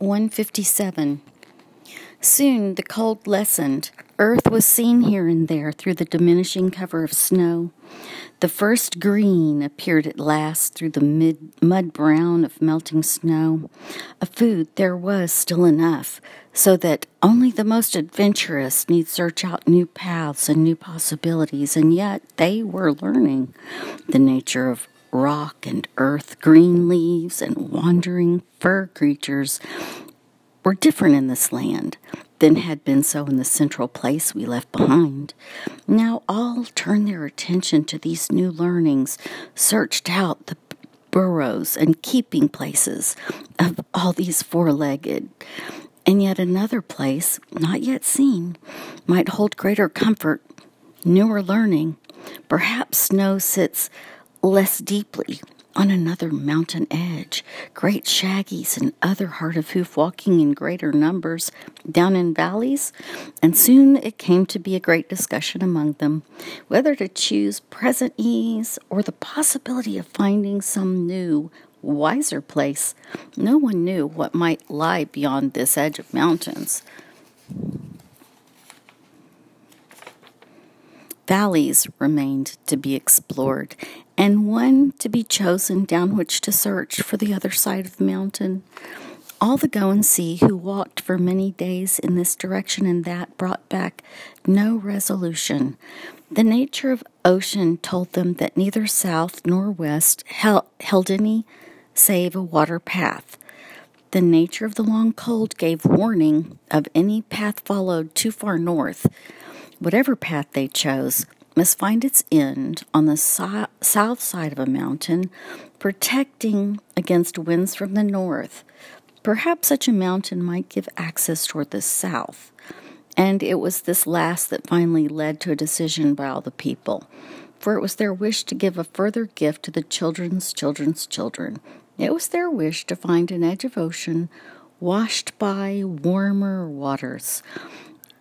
157. Soon the cold lessened. Earth was seen here and there through the diminishing cover of snow. The first green appeared at last through the mid, mud brown of melting snow. Of food there was still enough, so that only the most adventurous need search out new paths and new possibilities, and yet they were learning the nature of rock and earth, green leaves and wandering fur creatures were different in this land than had been so in the central place we left behind. Now all turned their attention to these new learnings, searched out the burrows and keeping places of all these four legged. And yet another place, not yet seen, might hold greater comfort, newer learning. Perhaps snow sits less deeply on another mountain edge, great shaggies and other hard of hoof walking in greater numbers down in valleys, and soon it came to be a great discussion among them whether to choose present ease or the possibility of finding some new, wiser place. No one knew what might lie beyond this edge of mountains. Valleys remained to be explored, and one to be chosen down which to search for the other side of the mountain. All the go and see who walked for many days in this direction and that brought back no resolution. The nature of ocean told them that neither south nor west held any save a water path. The nature of the long cold gave warning of any path followed too far north. Whatever path they chose, must find its end on the so- south side of a mountain, protecting against winds from the north. Perhaps such a mountain might give access toward the south. And it was this last that finally led to a decision by all the people, for it was their wish to give a further gift to the children's children's children. It was their wish to find an edge of ocean washed by warmer waters,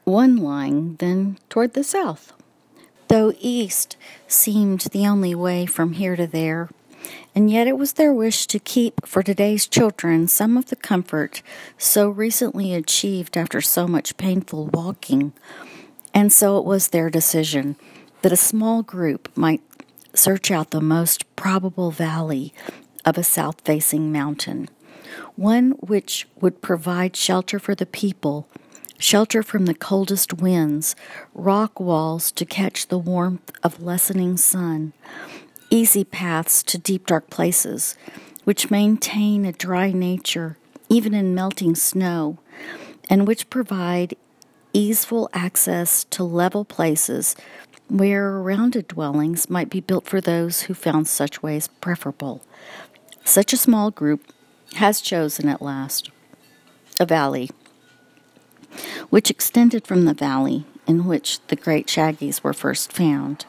one lying then toward the south though east seemed the only way from here to there. And yet it was their wish to keep for today's children some of the comfort so recently achieved after so much painful walking. And so it was their decision that a small group might search out the most probable valley of a south facing mountain, one which would provide shelter for the people shelter from the coldest winds, rock walls to catch the warmth of lessening sun, easy paths to deep dark places, which maintain a dry nature even in melting snow, and which provide easeful access to level places where rounded dwellings might be built for those who found such ways preferable. Such a small group has chosen at last a valley which extended from the valley in which the great shaggies were first found.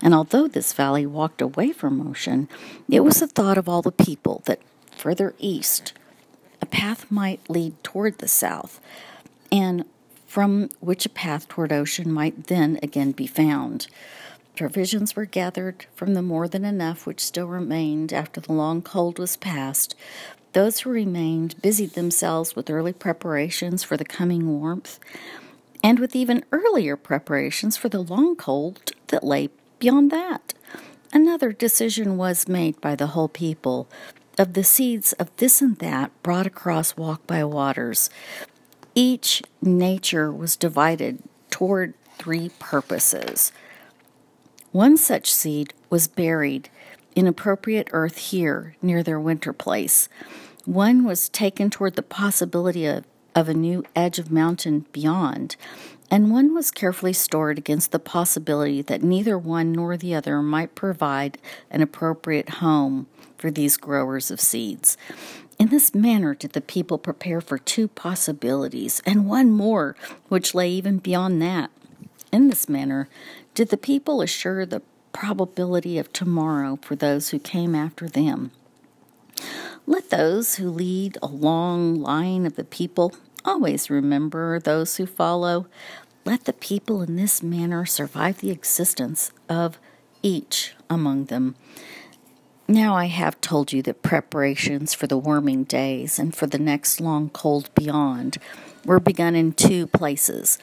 And although this valley walked away from ocean, it was the thought of all the people that further east a path might lead toward the south, and from which a path toward ocean might then again be found. Provisions were gathered from the more than enough which still remained after the long cold was past, those who remained busied themselves with early preparations for the coming warmth and with even earlier preparations for the long cold that lay beyond that. Another decision was made by the whole people of the seeds of this and that brought across walk by waters. Each nature was divided toward three purposes. One such seed was buried in appropriate earth here near their winter place. One was taken toward the possibility of, of a new edge of mountain beyond, and one was carefully stored against the possibility that neither one nor the other might provide an appropriate home for these growers of seeds. In this manner did the people prepare for two possibilities, and one more, which lay even beyond that. In this manner did the people assure the probability of tomorrow for those who came after them. Let those who lead a long line of the people always remember those who follow. Let the people in this manner survive the existence of each among them. Now I have told you that preparations for the warming days and for the next long cold beyond were begun in two places.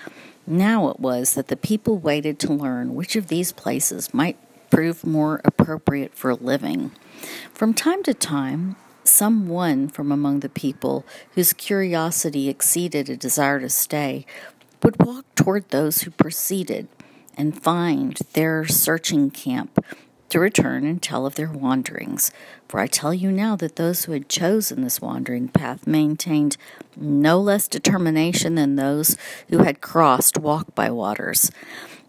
Now it was that the people waited to learn which of these places might prove more appropriate for living. From time to time, some one from among the people whose curiosity exceeded a desire to stay would walk toward those who proceeded and find their searching camp to return and tell of their wanderings. For I tell you now that those who had chosen this wandering path maintained no less determination than those who had crossed walk by waters.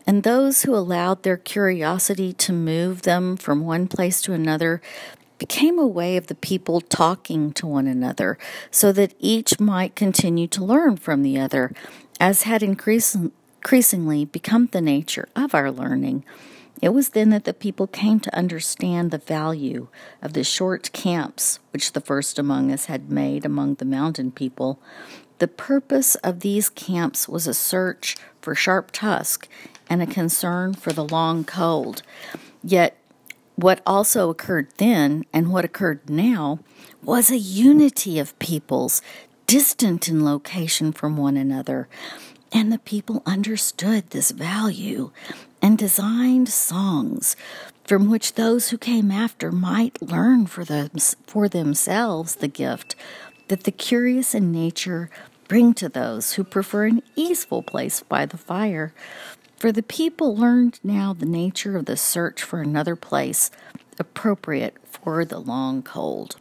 And those who allowed their curiosity to move them from one place to another became a way of the people talking to one another, so that each might continue to learn from the other, as had increasingly become the nature of our learning. It was then that the people came to understand the value of the short camps which the first among us had made among the mountain people. The purpose of these camps was a search for sharp tusk and a concern for the long cold. Yet what also occurred then and what occurred now was a unity of peoples, distant in location from one another. And the people understood this value and designed songs from which those who came after might learn for, them, for themselves the gift that the curious in nature bring to those who prefer an easeful place by the fire. For the people learned now the nature of the search for another place appropriate for the long cold.